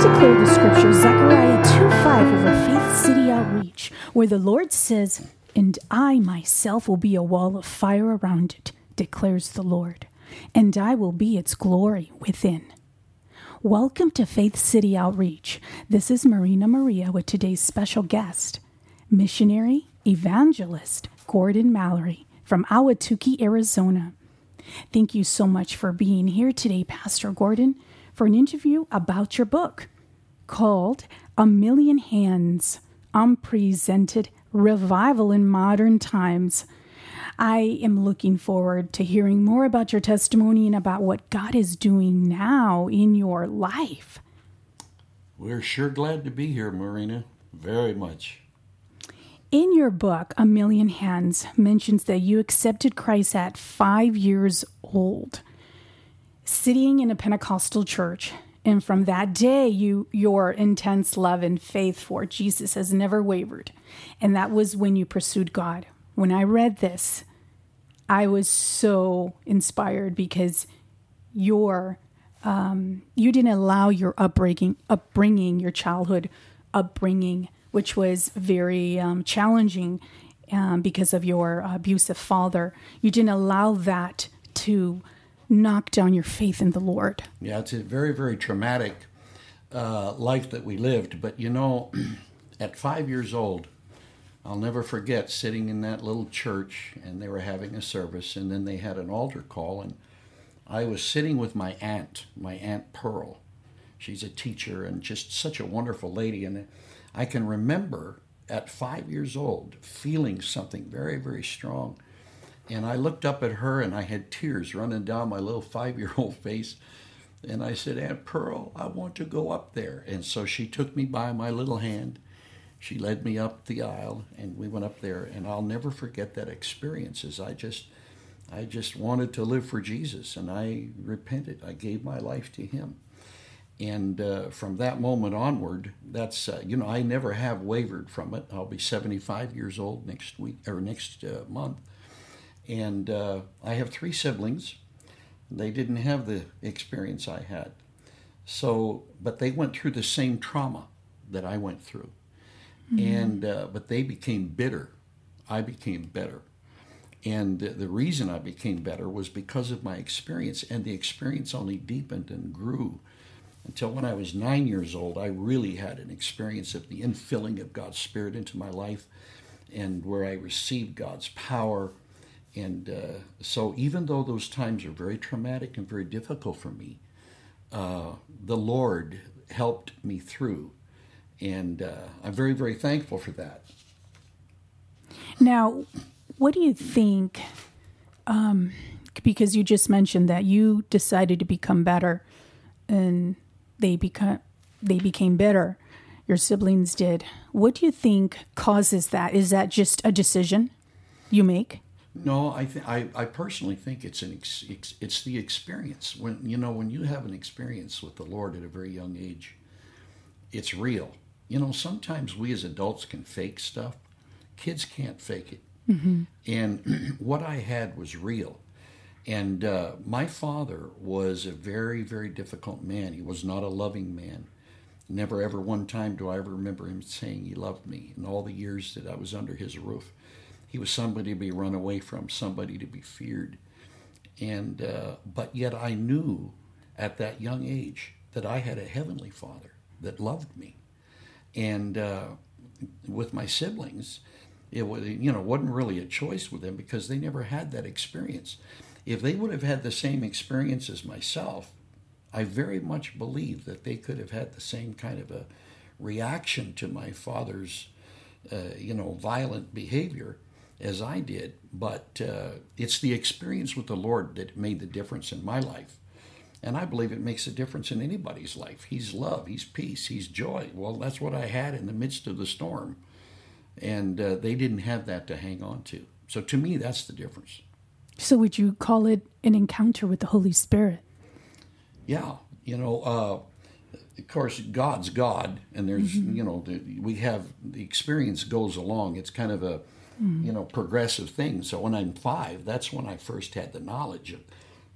declare the scripture, Zechariah 2 5 over Faith City Outreach, where the Lord says, And I myself will be a wall of fire around it, declares the Lord, and I will be its glory within. Welcome to Faith City Outreach. This is Marina Maria with today's special guest, missionary, evangelist Gordon Mallory from Ahwatukee, Arizona. Thank you so much for being here today, Pastor Gordon for an interview about your book called A Million Hands Unprecedented Revival in Modern Times. I am looking forward to hearing more about your testimony and about what God is doing now in your life. We're sure glad to be here, Marina. Very much. In your book, A Million Hands mentions that you accepted Christ at five years old sitting in a Pentecostal church. And from that day, you your intense love and faith for Jesus has never wavered. And that was when you pursued God. When I read this, I was so inspired because your um, you didn't allow your upbringing, upbringing, your childhood upbringing, which was very um, challenging um, because of your abusive father. You didn't allow that to knock down your faith in the Lord. Yeah, it's a very, very traumatic uh, life that we lived. But you know, at five years old, I'll never forget sitting in that little church and they were having a service, and then they had an altar call, and I was sitting with my aunt, my Aunt Pearl. She's a teacher and just such a wonderful lady. And I can remember at five years old feeling something very, very strong and I looked up at her and I had tears running down my little five year old face. And I said, Aunt Pearl, I want to go up there. And so she took me by my little hand. She led me up the aisle and we went up there. And I'll never forget that experience as I just I just wanted to live for Jesus and I repented. I gave my life to him. And uh, from that moment onward, that's, uh, you know, I never have wavered from it. I'll be 75 years old next week or next uh, month and uh, I have three siblings. They didn't have the experience I had. So, but they went through the same trauma that I went through. Mm-hmm. And, uh, but they became bitter. I became better. And the reason I became better was because of my experience, and the experience only deepened and grew until when I was nine years old. I really had an experience of the infilling of God's Spirit into my life, and where I received God's power and uh, so, even though those times are very traumatic and very difficult for me, uh, the Lord helped me through. And uh, I'm very, very thankful for that. Now, what do you think? Um, because you just mentioned that you decided to become better, and they become they became better. Your siblings did. What do you think causes that? Is that just a decision you make? No, I think I, I personally think it's an ex- it's the experience. When you know when you have an experience with the Lord at a very young age, it's real. You know, sometimes we as adults can fake stuff. Kids can't fake it. Mm-hmm. And what I had was real. And uh, my father was a very, very difficult man. He was not a loving man. Never ever one time do I ever remember him saying he loved me in all the years that I was under his roof. He was somebody to be run away from, somebody to be feared. And uh, but yet I knew at that young age that I had a heavenly Father that loved me, and uh, with my siblings, it was you know wasn't really a choice with them because they never had that experience. If they would have had the same experience as myself, I very much believe that they could have had the same kind of a reaction to my father's, uh, you know, violent behavior as I did, but uh, it's the experience with the Lord that made the difference in my life. And I believe it makes a difference in anybody's life. He's love, He's peace, He's joy. Well, that's what I had in the midst of the storm. And uh, they didn't have that to hang on to. So to me, that's the difference. So, would you call it an encounter with the Holy Spirit? Yeah. You know, uh, of course, God's God, and there's, you know, the, we have the experience goes along. It's kind of a, you know, progressive thing. So when I'm five, that's when I first had the knowledge of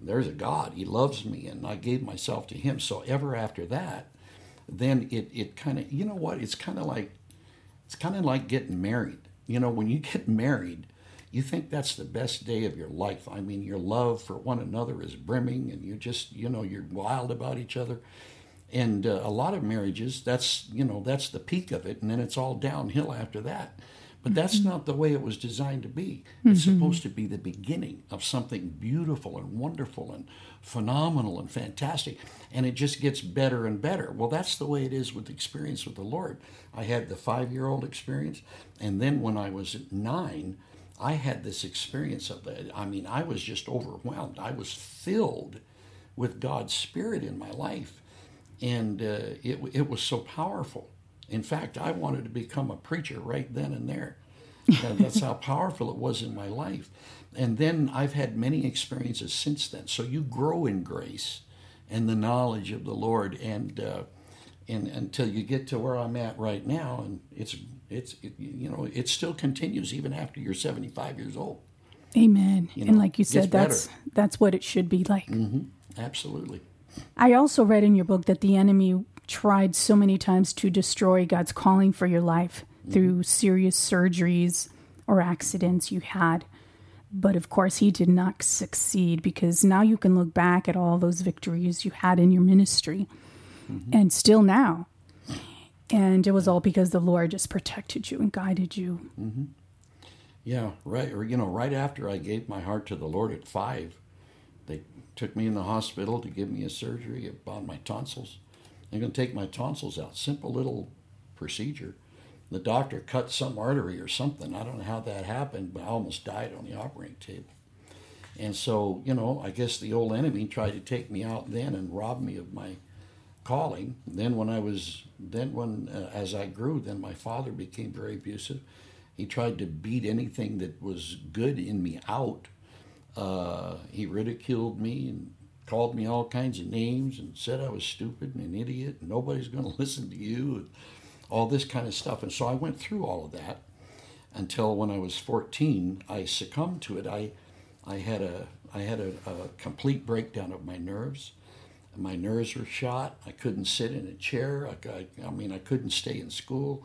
there's a God. He loves me, and I gave myself to Him. So ever after that, then it it kind of you know what? It's kind of like it's kind of like getting married. You know, when you get married, you think that's the best day of your life. I mean, your love for one another is brimming, and you just you know you're wild about each other. And uh, a lot of marriages, that's you know that's the peak of it, and then it's all downhill after that. But that's not the way it was designed to be. It's supposed to be the beginning of something beautiful and wonderful and phenomenal and fantastic. And it just gets better and better. Well, that's the way it is with experience with the Lord. I had the five year old experience. And then when I was nine, I had this experience of that. I mean, I was just overwhelmed. I was filled with God's Spirit in my life. And uh, it, it was so powerful. In fact, I wanted to become a preacher right then and there. That's how powerful it was in my life. And then I've had many experiences since then. So you grow in grace and the knowledge of the Lord, and uh, and until you get to where I'm at right now, and it's it's it, you know it still continues even after you're 75 years old. Amen. You and like you said, that's better. that's what it should be like. Absolutely. I also read in your book that the enemy tried so many times to destroy God's calling for your life through mm-hmm. serious surgeries or accidents you had. But of course, he did not succeed because now you can look back at all those victories you had in your ministry mm-hmm. and still now. And it was all because the Lord just protected you and guided you. Mm-hmm. Yeah, right. Or you know, right after I gave my heart to the Lord at five, they took me in the hospital to give me a surgery about my tonsils. They're going to take my tonsils out. Simple little procedure. The doctor cut some artery or something. I don't know how that happened, but I almost died on the operating table. And so, you know, I guess the old enemy tried to take me out then and rob me of my calling. Then when I was, then when uh, as I grew, then my father became very abusive. He tried to beat anything that was good in me out. Uh, he ridiculed me and called me all kinds of names and said I was stupid and an idiot and nobody's going to listen to you and all this kind of stuff. And so I went through all of that until when I was 14, I succumbed to it. I, I had a, I had a, a complete breakdown of my nerves. My nerves were shot. I couldn't sit in a chair. I, I, I mean, I couldn't stay in school.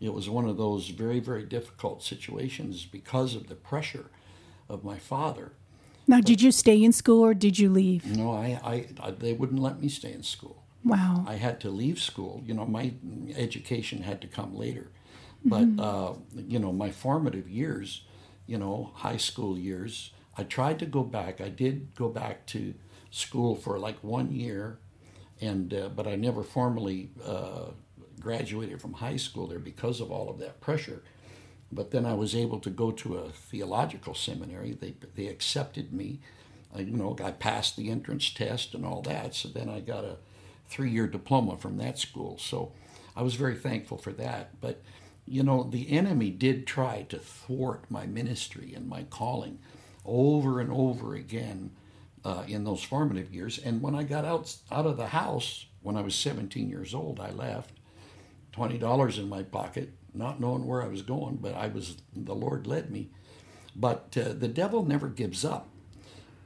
It was one of those very, very difficult situations because of the pressure of my father. Now, did you stay in school or did you leave? No, I, I, I they wouldn't let me stay in school. Wow. I had to leave school. You know, my education had to come later. But, uh, you know, my formative years, you know, high school years, I tried to go back. I did go back to school for like one year, and uh, but I never formally uh, graduated from high school there because of all of that pressure. But then I was able to go to a theological seminary. They, they accepted me. I, you know, I passed the entrance test and all that. So then I got a three year diploma from that school. So I was very thankful for that. But, you know, the enemy did try to thwart my ministry and my calling over and over again uh, in those formative years. And when I got out, out of the house, when I was 17 years old, I left. $20 in my pocket, not knowing where I was going, but I was, the Lord led me. But uh, the devil never gives up.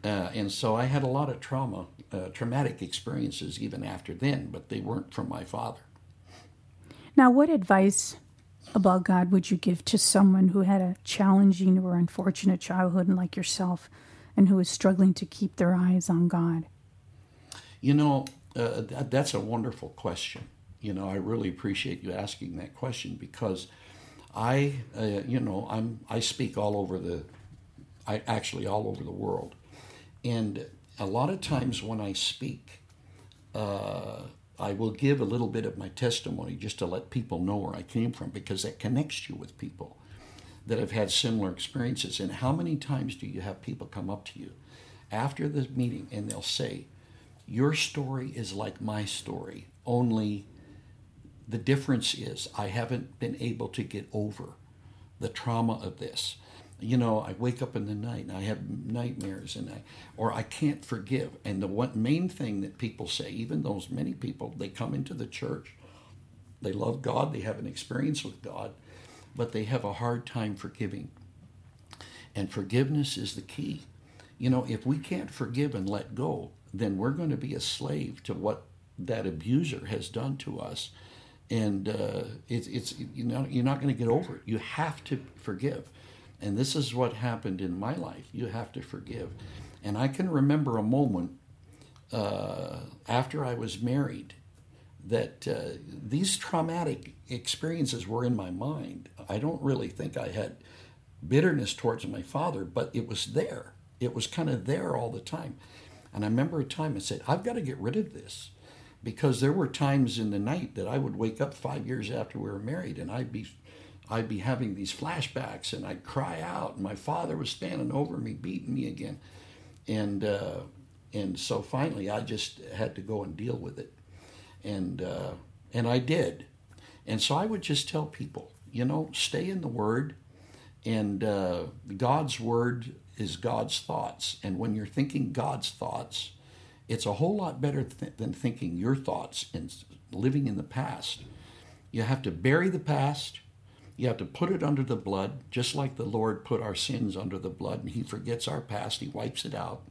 Uh, and so I had a lot of trauma, uh, traumatic experiences even after then, but they weren't from my father. Now, what advice about God would you give to someone who had a challenging or unfortunate childhood like yourself and who is struggling to keep their eyes on God? You know, uh, that, that's a wonderful question. You know, I really appreciate you asking that question because I, uh, you know, I'm I speak all over the, I actually all over the world, and a lot of times when I speak, uh, I will give a little bit of my testimony just to let people know where I came from because that connects you with people that have had similar experiences. And how many times do you have people come up to you after the meeting and they'll say, Your story is like my story, only the difference is I haven't been able to get over the trauma of this. You know, I wake up in the night and I have nightmares and I or I can't forgive. And the one main thing that people say, even those many people, they come into the church, they love God, they have an experience with God, but they have a hard time forgiving. And forgiveness is the key. You know, if we can't forgive and let go, then we're going to be a slave to what that abuser has done to us and uh, it's it's you know you're not going to get over it. You have to forgive, and this is what happened in my life. You have to forgive, and I can remember a moment uh, after I was married that uh, these traumatic experiences were in my mind. I don't really think I had bitterness towards my father, but it was there. It was kind of there all the time. And I remember a time I said, I've got to get rid of this because there were times in the night that I would wake up five years after we were married and I'd be I'd be having these flashbacks and I'd cry out and my father was standing over me beating me again. And uh, and so finally I just had to go and deal with it. And uh, and I did. And so I would just tell people you know stay in the word and uh, God's word is God's thoughts. And when you're thinking God's thoughts it's a whole lot better th- than thinking your thoughts and living in the past. You have to bury the past. You have to put it under the blood, just like the Lord put our sins under the blood and He forgets our past, He wipes it out.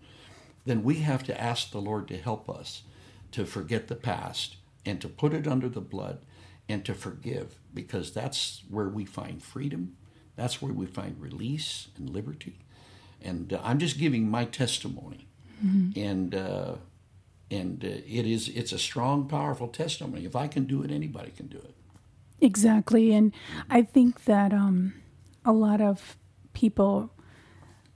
Then we have to ask the Lord to help us to forget the past and to put it under the blood and to forgive because that's where we find freedom. That's where we find release and liberty. And uh, I'm just giving my testimony mm-hmm. and uh, and uh, it is it's a strong, powerful testimony. If I can do it, anybody can do it. Exactly, and I think that um, a lot of people,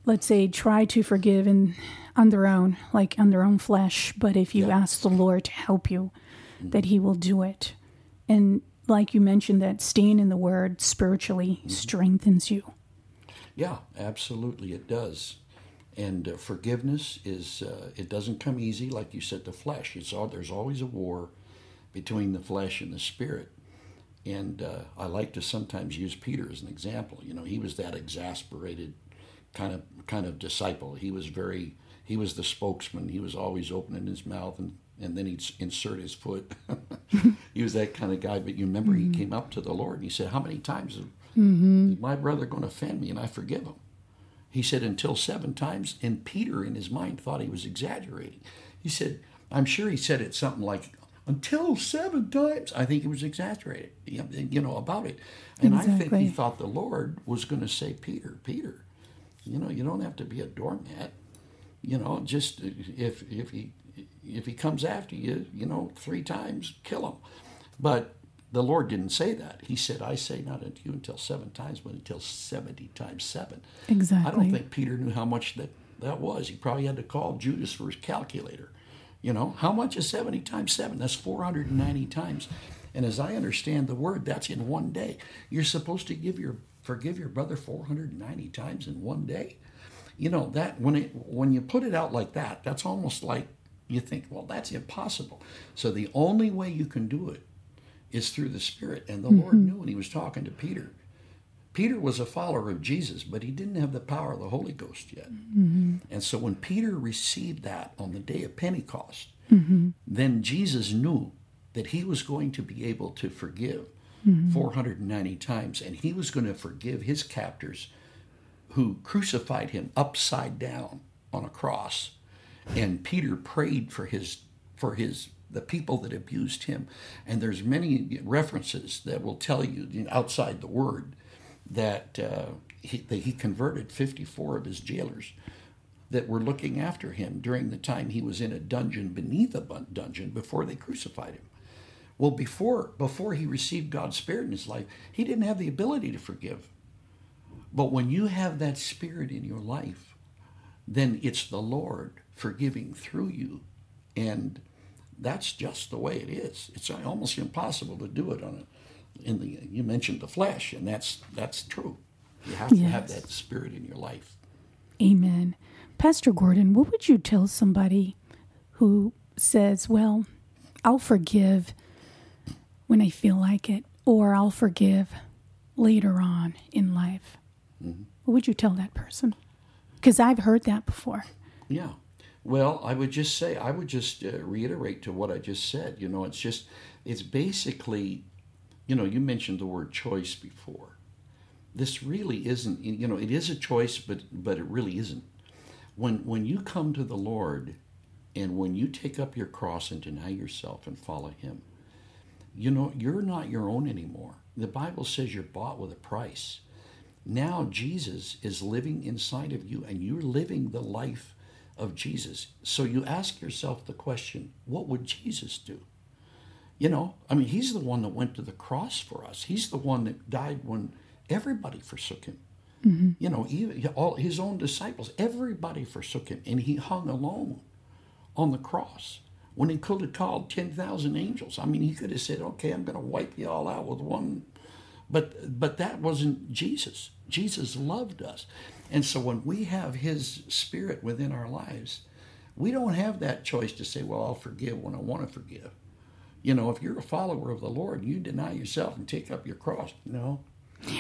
let's say, try to forgive in on their own, like on their own flesh. But if you yeah. ask the Lord to help you, mm-hmm. that He will do it. And like you mentioned, that staying in the Word spiritually mm-hmm. strengthens you. Yeah, absolutely, it does and uh, forgiveness is uh, it doesn't come easy like you said the flesh. It's all there's always a war between the flesh and the spirit. And uh, i like to sometimes use peter as an example. You know he was that exasperated kind of kind of disciple. He was very he was the spokesman. He was always opening his mouth and and then he'd insert his foot. He was that kind of guy. But you remember mm-hmm. he came up to the lord and he said how many times mm-hmm. is my brother going to offend me and i forgive him he said, until seven times. And Peter, in his mind, thought he was exaggerating. He said, I'm sure he said it something like, until seven times. I think he was exaggerated, you know, about it. And exactly. I think he thought the Lord was going to say, Peter, Peter, you know, you don't have to be a doormat. You know, just if if he if he comes after you, you know, three times, kill him. But the Lord didn't say that. He said, I say not unto you until seven times, but until 70 times seven. Exactly. I don't think Peter knew how much that, that was. He probably had to call Judas for his calculator. You know, how much is 70 times seven? That's 490 times. And as I understand the word, that's in one day. You're supposed to give your forgive your brother 490 times in one day. You know, that when it when you put it out like that, that's almost like you think, well, that's impossible. So the only way you can do it is through the Spirit. And the mm-hmm. Lord knew when he was talking to Peter. Peter was a follower of Jesus, but he didn't have the power of the Holy Ghost yet. Mm-hmm. And so when Peter received that on the day of Pentecost, mm-hmm. then Jesus knew that he was going to be able to forgive mm-hmm. 490 times, and he was going to forgive his captors who crucified him upside down on a cross. And Peter prayed for his for his the people that abused him. And there's many references that will tell you, outside the word that, uh, he, that he converted 54 of his jailers that were looking after him during the time he was in a dungeon beneath a dungeon before they crucified him. Well, before before he received God's Spirit in his life, he didn't have the ability to forgive. But when you have that Spirit in your life, then it's the Lord forgiving through you. And that's just the way it is. It's almost impossible to do it on a, in the you mentioned the flesh, and that's that's true. You have yes. to have that spirit in your life. Amen. Pastor Gordon, what would you tell somebody who says, well, I'll forgive when I feel like it, or I'll forgive later on in life. Mm-hmm. What would you tell that person? Because I've heard that before. Yeah. Well, I would just say, I would just uh, reiterate to what I just said. You know, it's just, it's basically, you know, you mentioned the word choice before. This really isn't, you know, it is a choice, but but it really isn't. When when you come to the Lord, and when you take up your cross and deny yourself and follow Him, you know, you're not your own anymore. The Bible says you're bought with a price. Now Jesus is living inside of you, and you're living the life of Jesus. So you ask yourself the question, what would Jesus do? You know, I mean, he's the one that went to the cross for us. He's the one that died when everybody forsook him. Mm-hmm. You know, he, all his own disciples, everybody forsook him, and he hung alone on the cross when he could have called 10,000 angels. I mean, he could have said, okay, I'm going to wipe you all out with one. But, but that wasn't Jesus. Jesus loved us. And so when we have his spirit within our lives, we don't have that choice to say, well, I'll forgive when I want to forgive. You know, if you're a follower of the Lord, you deny yourself and take up your cross. No.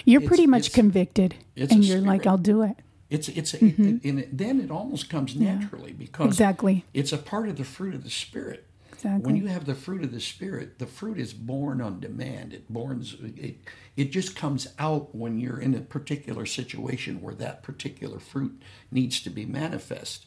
You're it's, pretty much convicted, and you're like, I'll do it. It's it's mm-hmm. it, and it, then it almost comes naturally yeah. because exactly it's a part of the fruit of the spirit. Exactly. When you have the fruit of the spirit, the fruit is born on demand. It borns it, it just comes out when you're in a particular situation where that particular fruit needs to be manifest.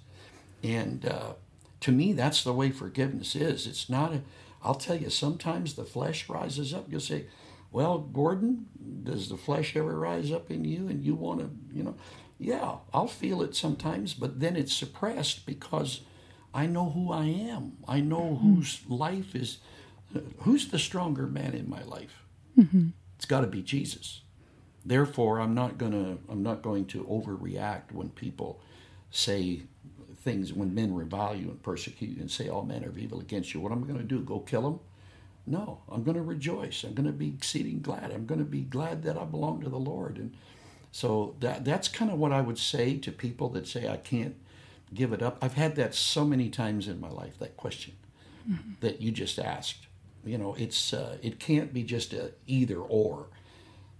And uh, to me, that's the way forgiveness is. It's not a. I'll tell you, sometimes the flesh rises up. You'll say, "Well, Gordon, does the flesh ever rise up in you?" And you want to, you know, yeah, I'll feel it sometimes, but then it's suppressed because I know who I am. I know mm-hmm. whose life is, who's the stronger man in my life. Mm-hmm. It's got to be Jesus. Therefore, I'm not gonna, I'm not going to overreact when people say things, when men revile you and persecute you and say all men are evil against you. What am I going to do? Go kill them? No, I'm going to rejoice. I'm going to be exceeding glad. I'm going to be glad that I belong to the Lord and so that that's kind of what I would say to people that say I can't give it up. I've had that so many times in my life. That question mm-hmm. that you just asked. You know, it's uh, it can't be just a either or.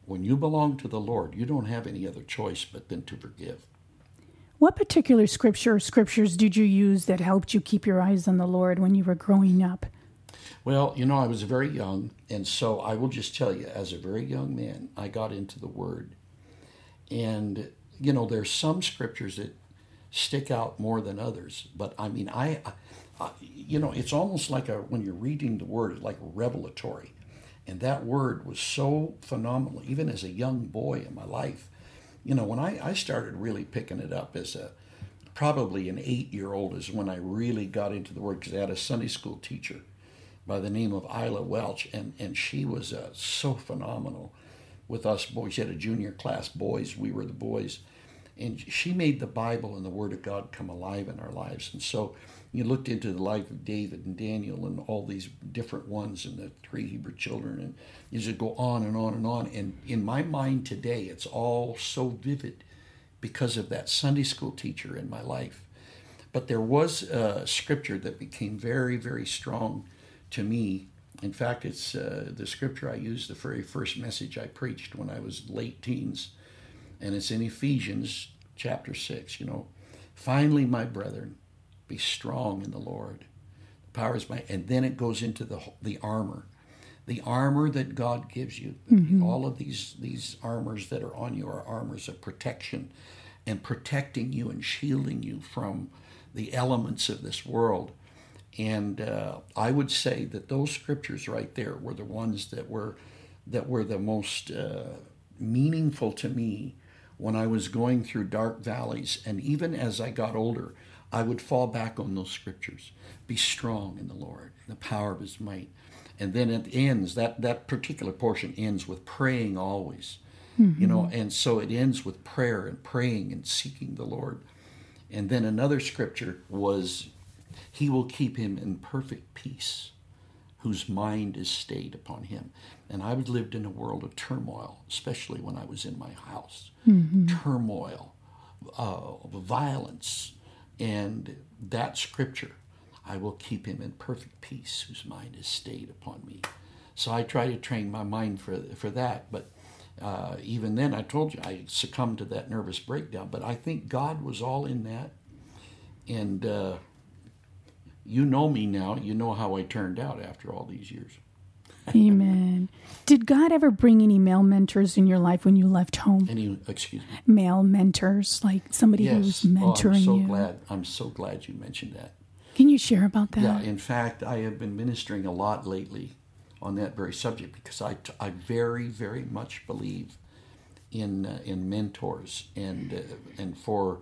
When you belong to the Lord, you don't have any other choice but then to forgive. What particular scripture or scriptures did you use that helped you keep your eyes on the Lord when you were growing up? Well, you know, I was very young, and so I will just tell you, as a very young man, I got into the Word and, you know, there's some scriptures that stick out more than others. But I mean, I, I you know, it's almost like a, when you're reading the word, it's like revelatory. And that word was so phenomenal, even as a young boy in my life. You know, when I, I started really picking it up as a, probably an eight year old is when I really got into the word because I had a Sunday school teacher by the name of Isla Welch, and, and she was uh, so phenomenal with us boys. She had a junior class, boys. We were the boys. And she made the Bible and the Word of God come alive in our lives. And so you looked into the life of David and Daniel and all these different ones and the three Hebrew children. And you just go on and on and on. And in my mind today, it's all so vivid because of that Sunday school teacher in my life. But there was a scripture that became very, very strong to me in fact, it's uh, the scripture I used the very first message I preached when I was late teens, and it's in Ephesians chapter 6. You know, finally, my brethren, be strong in the Lord. The power is my, and then it goes into the, the armor. The armor that God gives you, mm-hmm. all of these, these armors that are on you are armors of protection and protecting you and shielding you from the elements of this world and uh, I would say that those scriptures right there were the ones that were that were the most uh, meaningful to me when I was going through dark valleys. And even as I got older, I would fall back on those scriptures. Be strong in the Lord, the power of his might. And then it ends, that, that particular portion ends with praying always. Mm-hmm. You know, and so it ends with prayer and praying and seeking the Lord. And then another scripture was he will keep him in perfect peace, whose mind is stayed upon him. And I lived in a world of turmoil, especially when I was in my house. Mm-hmm. Turmoil, uh, violence, and that scripture. I will keep him in perfect peace whose mind is stayed upon me. So I try to train my mind for, for that. But uh, even then, I told you I succumbed to that nervous breakdown. But I think God was all in that. And uh, you know me now. You know how I turned out after all these years. Amen. Did God ever bring any male mentors in your life when you left home? Any, excuse me. Male mentors, like somebody who was Yes. mentoring oh, I'm so you. glad. I'm so glad you mentioned that. Can you share about that? Yeah, in fact, I have been ministering a lot lately on that very subject because I, I very, very much believe in uh, in mentors and uh, and for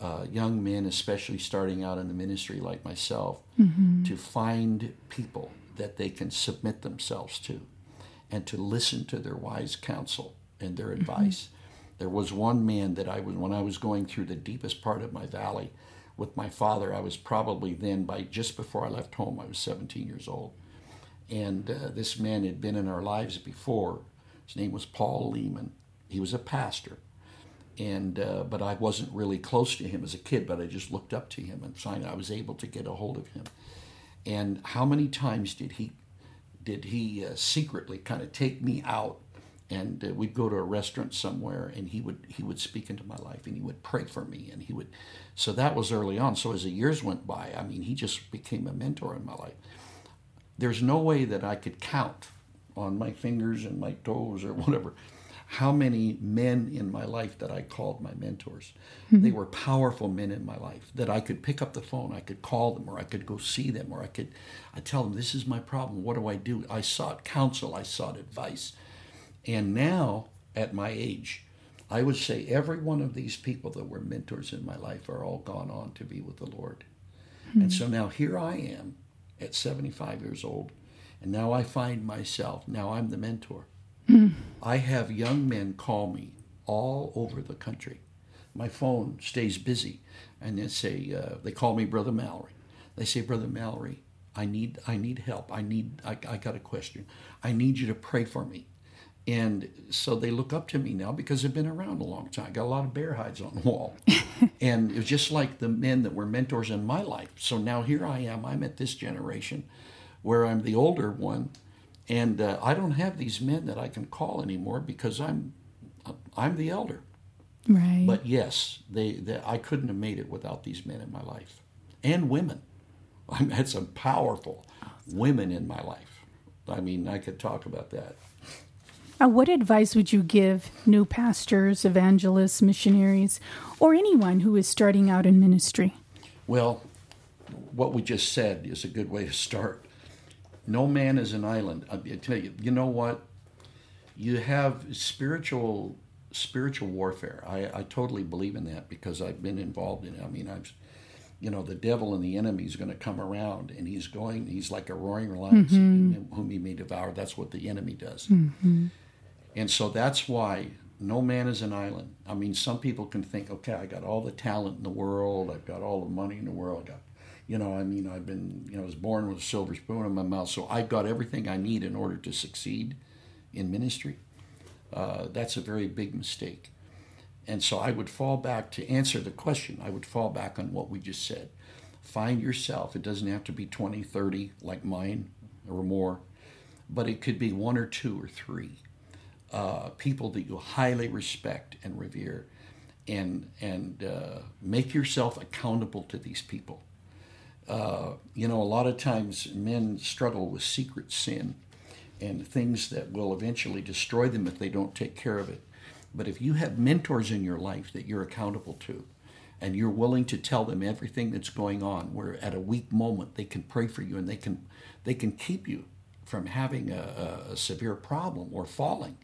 uh, young men, especially starting out in the ministry like myself, to find people that they can submit themselves to, and to listen to their wise counsel and their advice. There was one man that I was when I was going through the deepest part of my valley with my father. I was probably then by just before I left home. I was 17 years old, and uh, this man had been in our lives before. His name was Paul Lehman. He was a pastor, and uh, but I wasn't really close to him as a kid. But I just looked up to him, and finally I was able to get a hold of him. And how many times did he did he uh, secretly kind of take me out and uh, we'd go to a restaurant somewhere and he would he would speak into my life and he would pray for me and he would so that was early on so as the years went by i mean he just became a mentor in my life there's no way that i could count on my fingers and my toes or whatever how many men in my life that i called my mentors. Mm-hmm. They were powerful men in my life that i could pick up the phone i could call them or i could go see them or i could i tell them this is my problem. What do i do? I sought counsel i sought advice. And now, at my age, I would say every one of these people that were mentors in my life are all gone on to be with the Lord. Hmm. And so now here I am at 75 years old, and now I find myself, now I'm the mentor. I have young men call me all over the country. My phone stays busy, and they say, uh, they call me Brother Mallory. They say, Brother Mallory, I need, I need help. I need, I, I got a question. I need you to pray for me. And so they look up to me now because I've been around a long time. I got a lot of bear hides on the wall. and it was just like the men that were mentors in my life. So now here I am. I'm at this generation where I'm the older one. And uh, I don't have these men that I can call anymore because I'm I'm the elder. Right. But yes, they, they I couldn't have made it without these men in my life. And women. I had some powerful women in my life. I mean, I could talk about that. Uh, what advice would you give new pastors, evangelists, missionaries, or anyone who is starting out in ministry? Well, what we just said is a good way to start. No man is an island. I tell you, you know what? You have spiritual spiritual warfare. I, I totally believe in that because I've been involved in it. I mean, I've, you know, the devil and the enemy is going to come around, and he's going. He's like a roaring lion, seeking mm-hmm. whom he may devour. That's what the enemy does. Mm-hmm. And so that's why no man is an island. I mean, some people can think, okay, I got all the talent in the world, I've got all the money in the world, I got, you know, I mean, I've been, you know, I was born with a silver spoon in my mouth, so I've got everything I need in order to succeed in ministry. Uh, that's a very big mistake. And so I would fall back to answer the question, I would fall back on what we just said. Find yourself. It doesn't have to be 20, 30 like mine or more, but it could be one or two or three uh, people that you highly respect and revere, and and uh, make yourself accountable to these people. Uh, you know, a lot of times men struggle with secret sin and things that will eventually destroy them if they don't take care of it. But if you have mentors in your life that you're accountable to, and you're willing to tell them everything that's going on, where at a weak moment they can pray for you and they can they can keep you from having a, a severe problem or falling.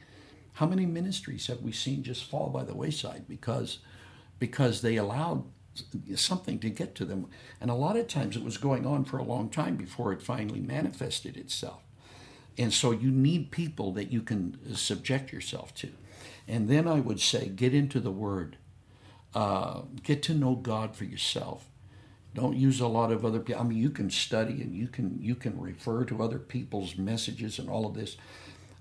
How many ministries have we seen just fall by the wayside because because they allowed something to get to them? And a lot of times it was going on for a long time before it finally manifested itself. And so you need people that you can subject yourself to. And then I would say, get into the Word. Uh, get to know God for yourself. Don't use a lot of other people. I mean, you can study and you can you can refer to other people's messages and all of this,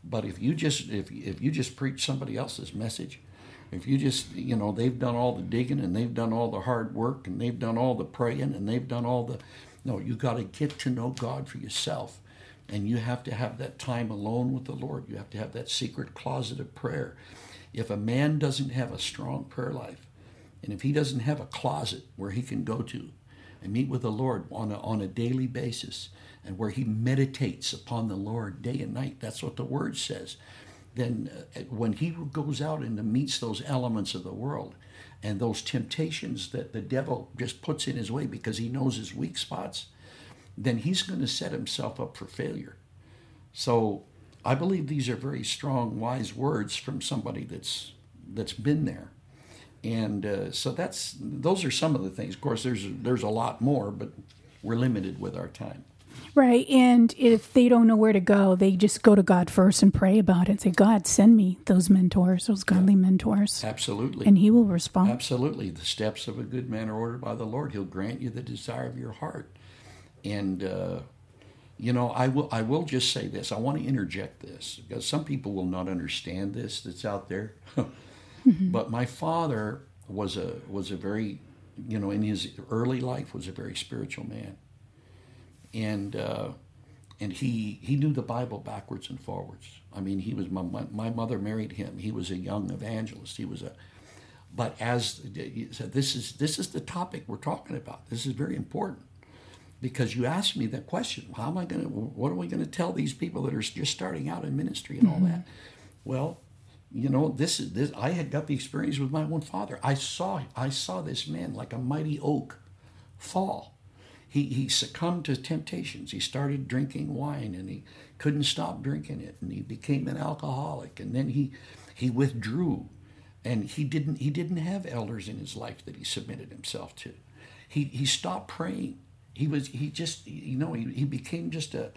but if you just if if you just preach somebody else's message, if you just you know they've done all the digging and they've done all the hard work and they've done all the praying and they've done all the No, you got to get to know God for yourself. And you have to have that time alone with the Lord. You have to have that secret closet of prayer. If a man doesn't have a strong prayer life, and if he doesn't have a closet where he can go to and meet with the Lord on a, on a daily basis, and where he meditates upon the Lord day and night, that's what the word says. Then uh, when he goes out and meets those elements of the world and those temptations that the devil just puts in his way because he knows his weak spots, then he's going to set himself up for failure. So I believe these are very strong, wise words from somebody that's that's been there, and uh, so that's those are some of the things. Of course, there's there's a lot more, but we're limited with our time. Right. And if they don't know where to go, they just go to God first and pray about it. Say, God, send me those mentors, those godly yeah. mentors. Absolutely. And He will respond. Absolutely. The steps of a good man are ordered by the Lord. He'll grant you the desire of your heart. And, uh, you know, I will, I will just say this. I want to interject this because some people will not understand this that's out there. mm-hmm. But my father was a, was a very, you know, in his early life was a very spiritual man and uh, and he he knew the Bible backwards and forwards. I mean, he was my, my mother married him. He was a young evangelist. He was a but as he said, this is this is the topic we're talking about. This is very important because you asked me that question. How am I going to? What are we going to tell these people that are just starting out in ministry and all mm-hmm. that? Well, you know, this is this. I had got the experience with my own father. I saw I saw this man like a mighty oak fall he, he succumbed to temptations. He started drinking wine and he couldn't stop drinking it and he became an alcoholic and then he he withdrew and he didn't he didn't have elders in his life that he submitted himself to. He he stopped praying. He was he just you know he, he became just a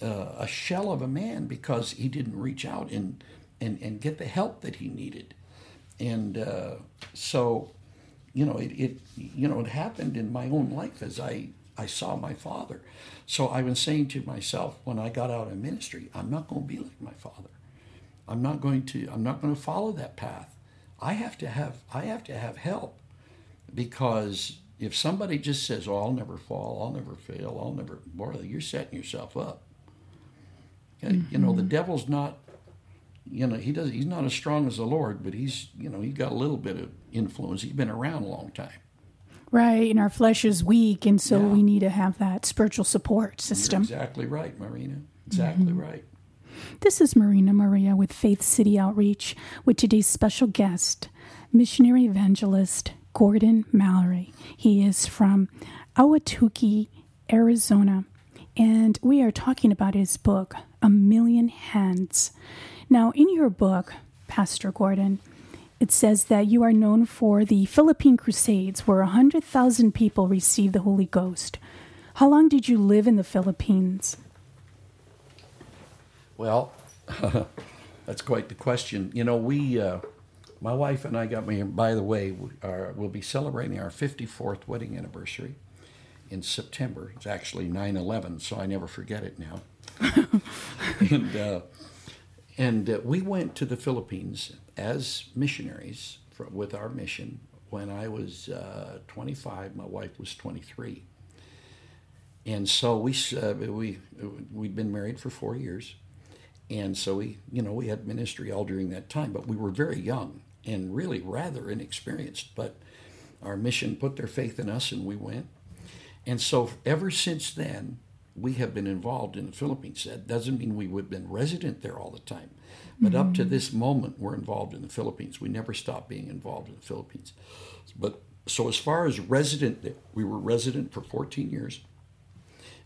a shell of a man because he didn't reach out and and and get the help that he needed. And uh, so you know it, it you know it happened in my own life as I I saw my father. So I was saying to myself when I got out of ministry, I'm not going to be like my father. I'm not going to I'm not going to follow that path. I have to have I have to have help because if somebody just says, "Oh, I'll never fall, I'll never fail, I'll never," boy, you're setting yourself up. Mm-hmm. You know, the mm-hmm. devil's not. You know, he does. He's not as strong as the Lord, but he's. You know, he's got a little bit of influence. He's been around a long time. Right, and our flesh is weak, and so yeah. we need to have that spiritual support system. You're exactly right, Marina. Exactly mm-hmm. right. This is Marina Maria with Faith City Outreach with today's special guest, missionary evangelist Gordon Mallory. He is from Ahwatukee, Arizona, and we are talking about his book, A Million Hands. Now, in your book, Pastor Gordon, it says that you are known for the Philippine Crusades, where 100,000 people received the Holy Ghost. How long did you live in the Philippines? Well, that's quite the question. You know, we, uh, my wife and I got married, by the way, we are, we'll be celebrating our 54th wedding anniversary in September. It's actually 9 11, so I never forget it now. and uh, and uh, we went to the Philippines as missionaries for, with our mission when I was uh, 25. My wife was 23. And so we uh, we we'd been married for four years, and so we you know we had ministry all during that time. But we were very young and really rather inexperienced. But our mission put their faith in us, and we went. And so ever since then, we have been involved in the Philippines. That doesn't mean we have been resident there all the time. But mm-hmm. up to this moment, we're involved in the Philippines. We never stopped being involved in the Philippines. But so as far as resident, there, we were resident for 14 years.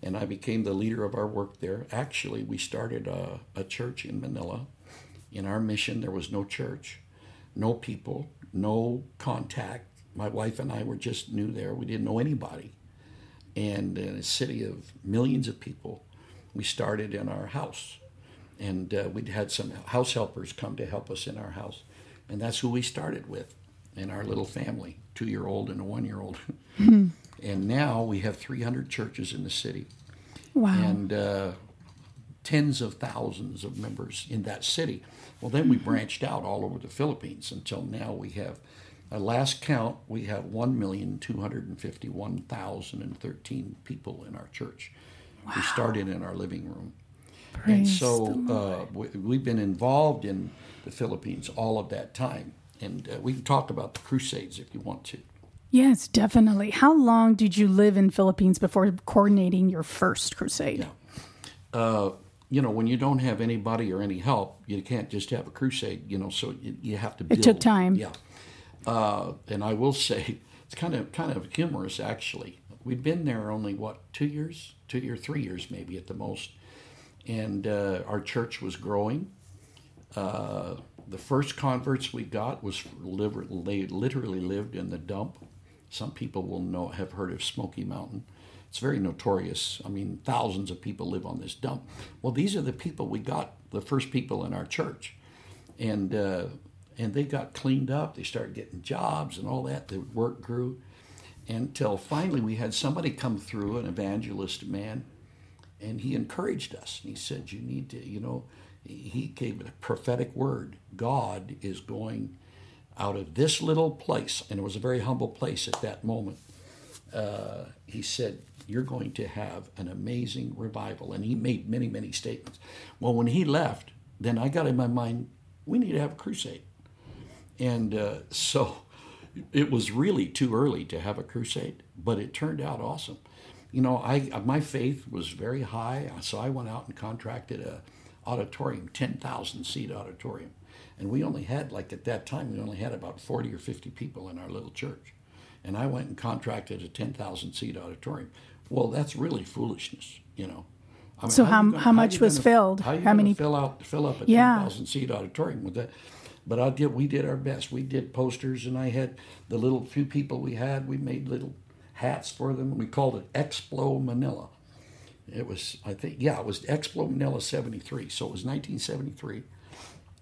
And I became the leader of our work there. Actually, we started a, a church in Manila. In our mission, there was no church, no people, no contact. My wife and I were just new there. We didn't know anybody and in a city of millions of people, we started in our house. And uh, we'd had some house helpers come to help us in our house. And that's who we started with in our little family two year old and a one year old. Mm-hmm. and now we have 300 churches in the city. Wow. And uh, tens of thousands of members in that city. Well, then we branched out all over the Philippines until now we have At last count, we have 1,251,013 people in our church. We started in our living room. and so uh, we, we've been involved in the Philippines all of that time. And uh, we can talk about the Crusades if you want to. Yes, definitely. How long did you live in Philippines before coordinating your first crusade? Yeah. Uh, you know, when you don't have anybody or any help, you can't just have a crusade. You know, so you, you have to. Build. It took time. Yeah, uh, and I will say it's kind of kind of humorous actually. We'd been there only what two years, two or three years maybe at the most, and uh, our church was growing. Uh, the first converts we got was they literally lived in the dump. Some people will know have heard of Smoky Mountain. It's very notorious. I mean, thousands of people live on this dump. Well, these are the people we got, the first people in our church, and uh, and they got cleaned up. They started getting jobs and all that. The work grew, until finally we had somebody come through, an evangelist man, and he encouraged us. And He said, "You need to, you know." He gave a prophetic word. God is going out of this little place, and it was a very humble place at that moment. Uh, he said, You're going to have an amazing revival. And he made many, many statements. Well, when he left, then I got in my mind, we need to have a crusade. And uh, so it was really too early to have a crusade, but it turned out awesome. You know, I my faith was very high, so I went out and contracted a auditorium, 10,000 seat auditorium. And we only had, like at that time, we only had about 40 or 50 people in our little church. And I went and contracted a 10,000 seat auditorium. Well, that's really foolishness, you know. I mean, So how- you gonna- how much was gonna- filled? How, How many- fill out fill up a Yeah. 10,000 seat auditorium with that? But I did. We did our best. We did posters, and I had the little few people we had. We made little hats for them. We called it Explo Manila. It was, I think, yeah, it was Explo Manila 73. So it was 1973.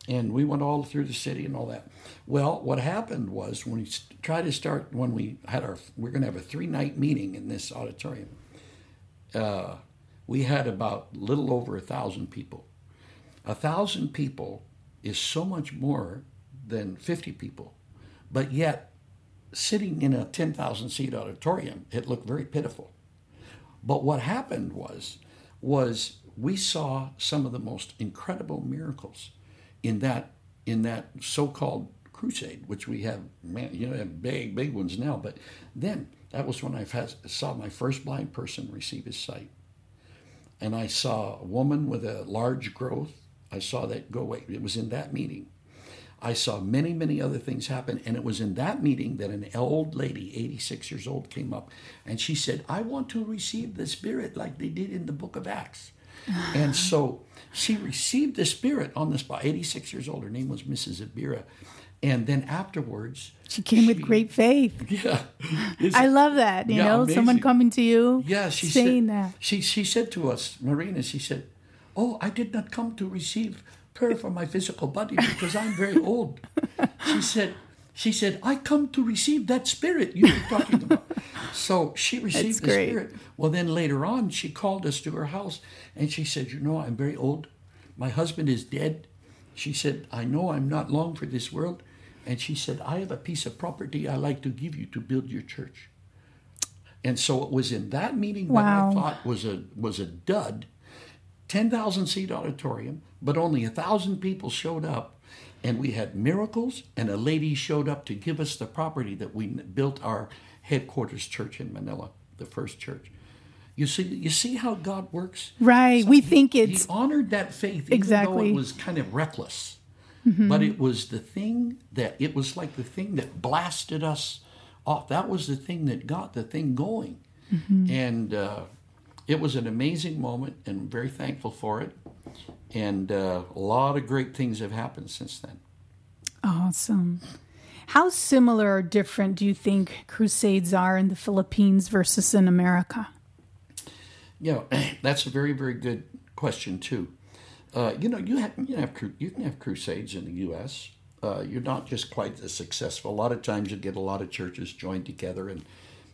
And we went all through the city and all that. Well, what happened was when we tried to start, when we had our, we are going to have a three night meeting in this auditorium, uh, we had about little over a thousand people. A thousand people is so much more than 50 people. But yet, sitting in a 10,000 seat auditorium, it looked very pitiful. But what happened was, was we saw some of the most incredible miracles in that in that so-called crusade, which we have, man, you know, have big big ones now. But then that was when I saw my first blind person receive his sight, and I saw a woman with a large growth. I saw that go away. It was in that meeting. I saw many, many other things happen. And it was in that meeting that an old lady, 86 years old, came up and she said, I want to receive the Spirit like they did in the book of Acts. and so she received the Spirit on the spot, 86 years old. Her name was Mrs. Abira. And then afterwards, She came with great faith. yeah. I love that. You Yeah, know, someone coming to you, yeah, she saying said, that. She, she said to us, Marina, she said, Oh, I did not come to receive prayer for my physical body because I'm very old. She said, she said, I come to receive that spirit you were talking about. So she received the spirit. Well, then later on, she called us to her house and she said, You know, I'm very old. My husband is dead. She said, I know I'm not long for this world. And she said, I have a piece of property I like to give you to build your church. And so it was in that meeting that I thought was a was a dud, ten thousand seat auditorium, but only a thousand people showed up, and we had miracles. And a lady showed up to give us the property that we built our headquarters church in Manila, the first church. You see, you see how God works. Right. we think it's He honored that faith, even though Exactly. it was kind of reckless. Mm-hmm. But it was the thing that it was like the thing that blasted us off. That was the thing that got the thing going, Mm-hmm. and uh, it was an amazing moment, and I'm very thankful for it. And uh, a lot of great things have happened since then. awesome. How similar or different do you think crusades are in the Philippines versus in America? Yeah, that's a very very good question too. Uh, you know, you have you have you can have crusades in the U.S. Uh, you're not just quite as successful. A lot of times, you get a lot of churches joined together, and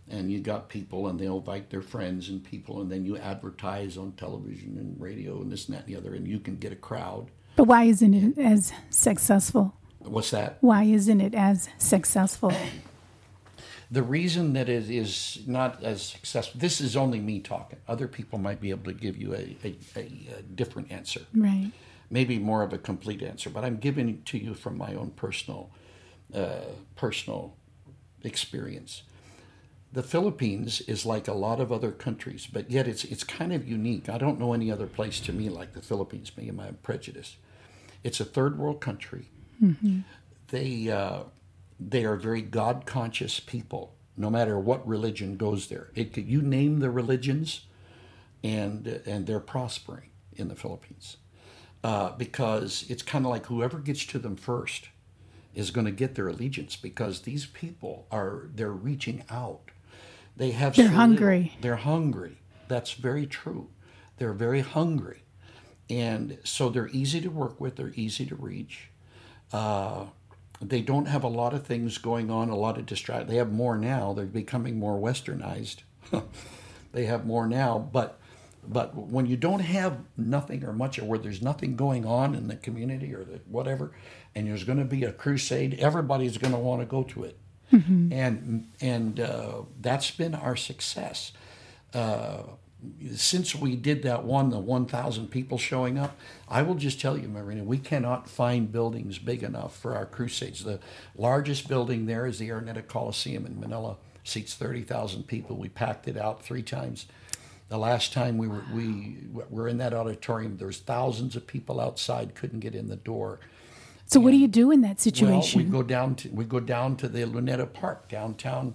and you got people, and they'll invite their friends and people, and then you advertise on television and radio and this and that and the other, and you can get a crowd. But why isn't it as successful? What's that? Why isn't it as successful? The reason that it is not as successful, this is only me talking. Other people might be able to give you a, a, a, different answer, Right. maybe more of a complete answer, but I'm giving it to you from my own personal, uh, personal experience. The Philippines is like a lot of other countries, but yet it's it's kind of unique. I don't know any other place to me like the Philippines. Me and my prejudice. It's a third world country. They uh, they are very God conscious people. No matter what religion goes there, it could, you name the religions, and and they're prospering in the Philippines uh, because it's kind of like whoever gets to them first is going to get their allegiance because these people are they're reaching out. They have They're so hungry. little- they're hungry. That's very true. They're very hungry, and so they're easy to work with. They're easy to reach. Uh, they don't have a lot of things going on, a lot of distract. They have more now. They're becoming more westernized. they have more now, but but when you don't have nothing or much, or where there's nothing going on in the community or the whatever, and there's going to be a crusade, everybody's going to want to go to it, and and uh, that's been our success. Uh, since we did that one, the 1,000 people showing up, I will just tell you, Marina, we cannot find buildings big enough for our crusades. The largest building there is the Araneta Coliseum in Manila, seats 30,000 people. We packed it out three times. The last time we were we were in that auditorium, there was thousands of people outside, couldn't get in the door. So what do you do in that situation? Well, we go down to we go down to the Luneta Park downtown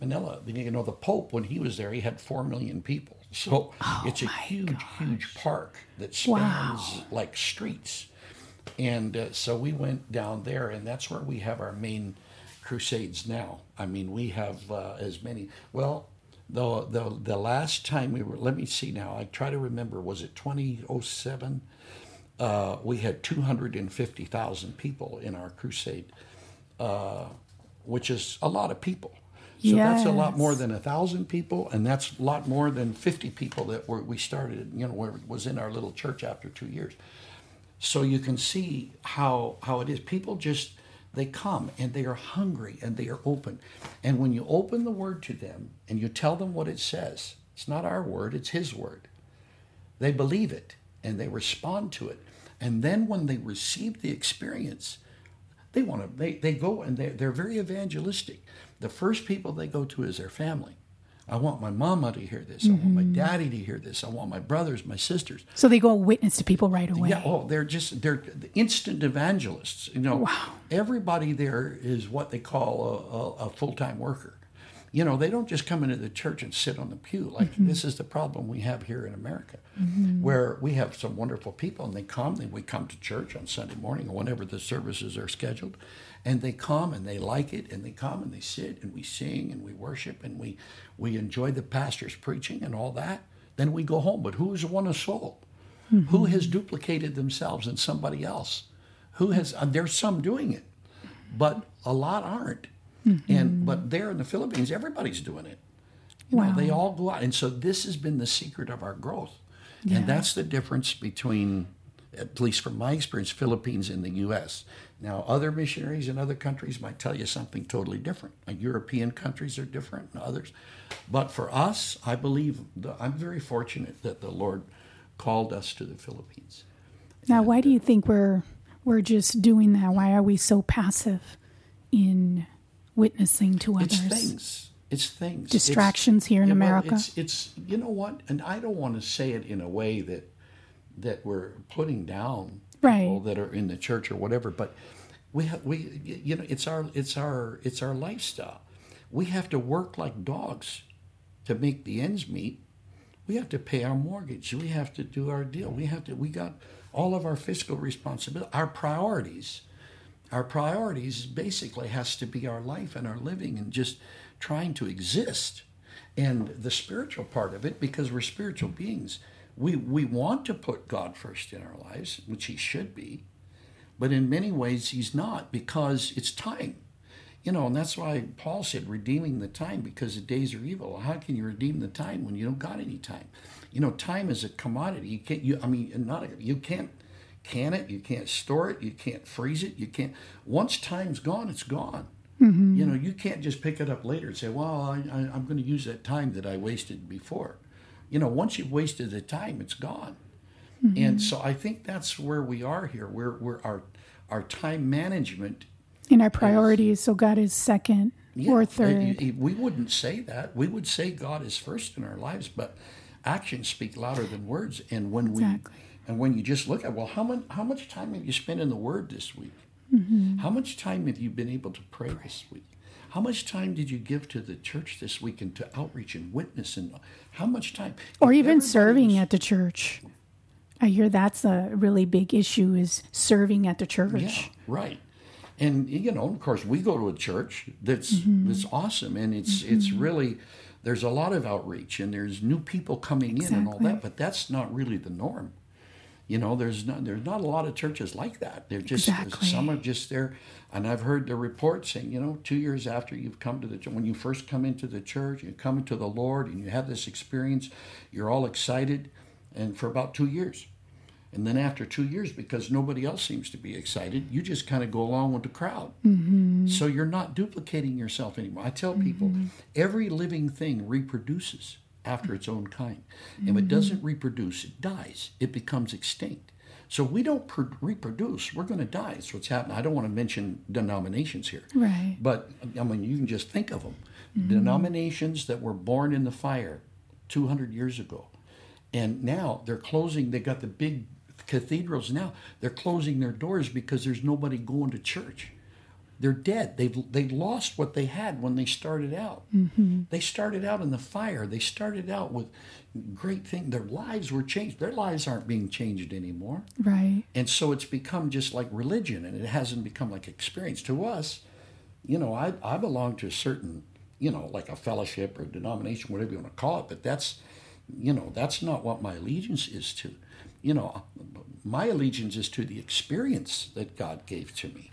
Manila. You know, the Pope when he was there, he had four million people. So it's a huge, huge park that spans Wow. like streets. And uh, so we went down there, and that's where we have our main crusades now. I mean, we have uh, as many. Well, the, the the last time we were, let me see now. I try to remember. Was it 2007? Uh, we had 250,000 people in our crusade, uh, which is a lot of people. So that's a lot more than a thousand people, and that's a lot more than 50 people that were, we started. You know, where it was in our little church after two years. So you can see how how it is. People just they come and they are hungry and they are open. And when you open the word to them and you tell them what it says, it's not our word, it's his word. They believe it and they respond to it. And then when they receive the experience, they want to they, they go and they're, they're very evangelistic. The first people they go to is their family. I want my mama to hear this. I want my mm-hmm. daddy to hear this. I want my brothers, my sisters. so they go witness to people right away. Yeah, oh, they're just they're instant evangelists. You know, Wow. everybody there is what they call a, a, a full time worker. You know, they don't just come into the church and sit on the pew. Like mm-hmm. this is the problem we have here in America, mm-hmm. where we have some wonderful people and they come. They, we come to church on Sunday morning or whenever the services are scheduled, and they come and they like it and they come and they sit and we sing and we worship and we we enjoy the pastor's preaching and all that. Then we go home. But who's won a soul? Mm-hmm. Who has duplicated themselves in somebody else? Who has? Uh, there's some doing it, but a lot aren't. Mm-hmm. And but there in the Philippines, everybody's doing it. You know, Wow. they all go out, and so this has been the secret of our growth, and that's the difference between, at least from my experience, Philippines and the U.S. Now, other missionaries in other countries might tell you something totally different. Like European countries are different, and others. But for us, I believe the, I'm very fortunate that the Lord called us to the Philippines. Now, why do you think we're we're just doing that? Why are we so passive in witnessing to It's others? things. It's things. Distractions here in well, America? It's, it's you know what, and I don't want to say it in a way that that we're putting down people that are in the church or whatever, but we have we you know it's our it's our it's our lifestyle. We have to work like dogs to make the ends meet. We have to pay our mortgage. We have to do our deal. We have to we got all of our fiscal responsibility, our priorities our priorities basically has to be our life and our living and just trying to exist and the spiritual part of it because we're spiritual beings. We we want to put god first in our lives which he should be but in many ways he's not because it's time. You know and that's why paul said redeeming the time because the days are evil. How can you redeem the time when you don't got any time? You know time is a commodity. You can't you i mean not a, you can't can it, you can't store it, you can't freeze it, you can't. Once time's gone, it's gone. You know, you can't just pick it up later and say, "Well, I, I, I'm going to use that time that I wasted before." You know, once you've wasted the time, it's gone. And so I think that's where we are here. We're, we're our our time management In our priorities, so God is second or uh, third. We wouldn't say that. We would say God is first in our lives, but actions speak louder than words. And when we Exactly. And when you just look at well, how much how much time have you spent in the Word this week? Mm-hmm. How much time have you been able to pray this week? How much time did you give to the church this week and to outreach and witness and how much time? or even serving was- at the church. I hear that's a really big issue is serving at the church. Yeah, right. And you know, of course, we go to a church that's Mm-hmm. that's awesome, and it's it's really there's a lot of outreach, and there's new people coming in and all that. But that's not really the norm. You know, there's not there's not a lot of churches like that. They're just Exactly. some are just there, and I've heard the report saying, you know, two years after you've come to the when you first come into the church, you come into the Lord, and you have this experience, you're all excited, and for about two years. And then after two years, because nobody else seems to be excited, you just kind of go along with the crowd. Mm-hmm. So you're not duplicating yourself anymore. I tell people mm-hmm. every living thing reproduces after its own kind. And if it doesn't mm-hmm. reproduce, it dies, it becomes extinct. So we don't pr- reproduce, we're going to die. That's what's happening. I don't want to mention denominations here. Right. But I mean, you can just think of them. Mm-hmm. Denominations that were born in the fire 200 years ago. And now they're closing, they got the big cathedrals now. They're closing their doors because there's nobody going to church. They're dead. They've they lost what they had when they started out. Mm-hmm. They started out in the fire. They started out with great things. Their lives were changed. Their lives aren't being changed anymore. Right. And so it's become just like religion and it hasn't become like experience. To us, you know, I, I belong to a certain, you know, like a fellowship or denomination, whatever you want to call it, but that's, you know, that's not what my allegiance is to. You know, my allegiance is to the experience that God gave to me.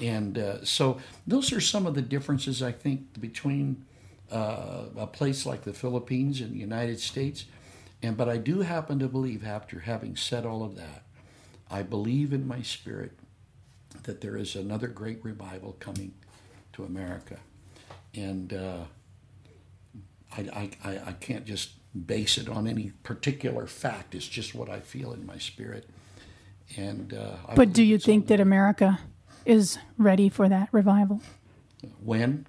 And uh, so those are some of the differences, I think, between uh, a place like the Philippines and the United States. And but I do happen to believe, after having said all of that, I believe in my spirit that there is another great revival coming to America, and uh, I, I, I, can't just base it on any particular fact. It's just what I feel in my spirit. And uh, I But do you think that America is ready for that revival? when?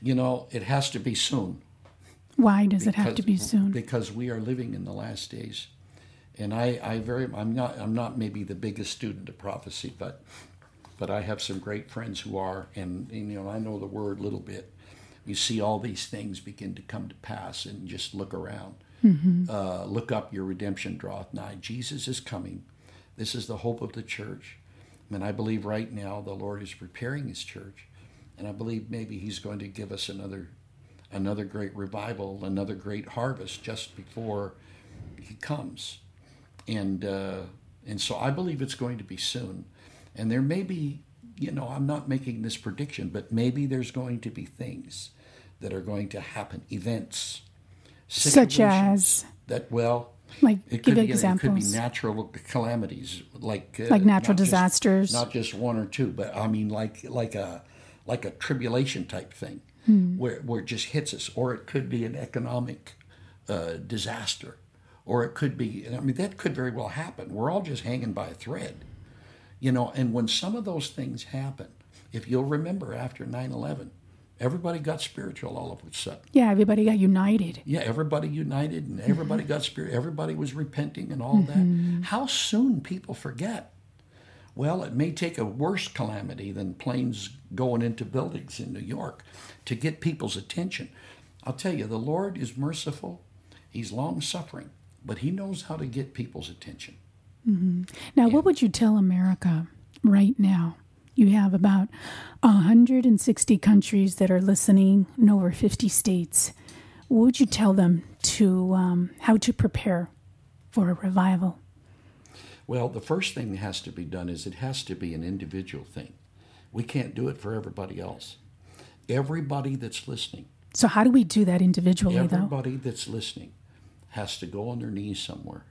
You know, it has to be soon. Why does it have to be soon? Because we are living in the last days, and I, I very, I'm not, I'm not maybe the biggest student of prophecy, but, but I have some great friends who are, and, and you know, I know the word a little bit. You see all these things begin to come to pass, and just look around. Uh, look up, your redemption draweth nigh. Jesus is coming. This is the hope of the church. And I believe right now the Lord is preparing His church, and I believe maybe He's going to give us another another great revival, another great harvest just before he comes. And uh, and so I believe it's going to be soon. And there may be, you know, I'm not making this prediction, but maybe there's going to be things that are going to happen, events, Such as, that well. Like, It give could, be, it could be natural calamities, like uh, Like natural not just- disasters. not just one or two, but I mean like like a like a tribulation type thing, Hmm. where where it just hits us, or it could be an economic uh, disaster, or it could be. I mean that could very well happen. We're all just hanging by a thread, you know. And when some of those things happen, if you'll remember after 9-11, everybody got spiritual all of a sudden. yeah, everybody got united. Yeah, everybody united and everybody got spirit. Everybody was repenting and all that. How soon people forget? Well, it may take a worse calamity than planes going into buildings in New York to get people's attention. I'll tell you, the Lord is merciful. He's long suffering, but He knows how to get people's attention. Mm-hmm. Now, what would you tell America right now? You have about 160 countries that are listening in over 50 states. What would you tell them to um, how to prepare for a revival? Well, the first thing that has to be done is it has to be an individual thing. We can't do it for everybody else. Everybody that's listening, So, how do we do that individually, though? Everybody that's listening has to go on their knees somewhere.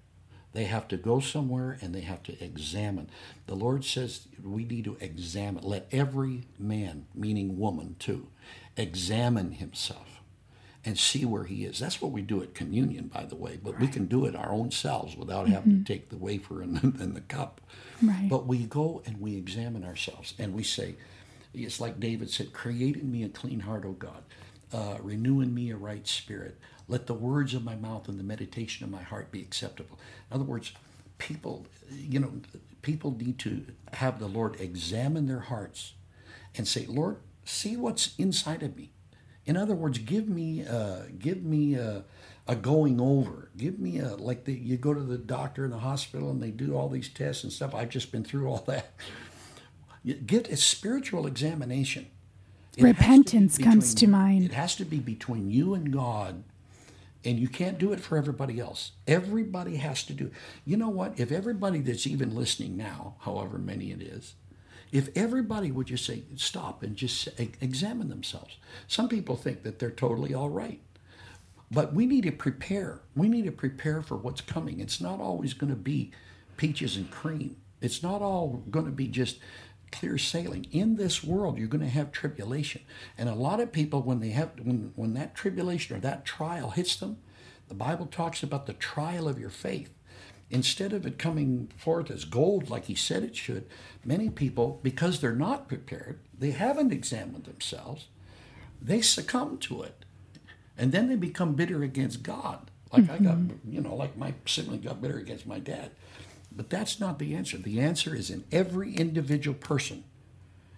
They have to go somewhere and they have to examine. The Lord says we need to examine. Let every man, meaning woman too, examine himself and see where he is. That's what we do at communion, by the way, but we can do it our own selves without having to mm-hmm. take the wafer and, and the cup. Right. But we go and we examine ourselves and we say, it's like David said, create in me a clean heart, O God. Uh, renew in me a right spirit. Let the words of my mouth and the meditation of my heart be acceptable. In other words, people, you know, people need to have the Lord examine their hearts and say, Lord, see what's inside of me. In other words, give me, uh, give me a, a going over. Give me a like the, you go to the doctor in the hospital and they do all these tests and stuff. I've just been through all that. Get a spiritual examination. It has to Repentance comes to mind. It has to be between you and God, and you can't do it for everybody else. Everybody has to do. You know what? If everybody that's even listening now, however many it is, if everybody would just say stop and just examine themselves. Some people think that they're totally all right. But we need to prepare. We need to prepare for what's coming. It's not always going to be peaches and cream. It's not all going to be just clear sailing. In this world, you're going to have tribulation. And a lot of people, when they have when when that tribulation or that trial hits them, the Bible talks about the trial of your faith. Instead of it coming forth as gold like he said it should, many people, because they're not prepared, they haven't examined themselves, they succumb to it and then they become bitter against God. Like I got, mm-hmm. you know, like my sibling got bitter against my dad. But that's not the answer. The answer is in every individual person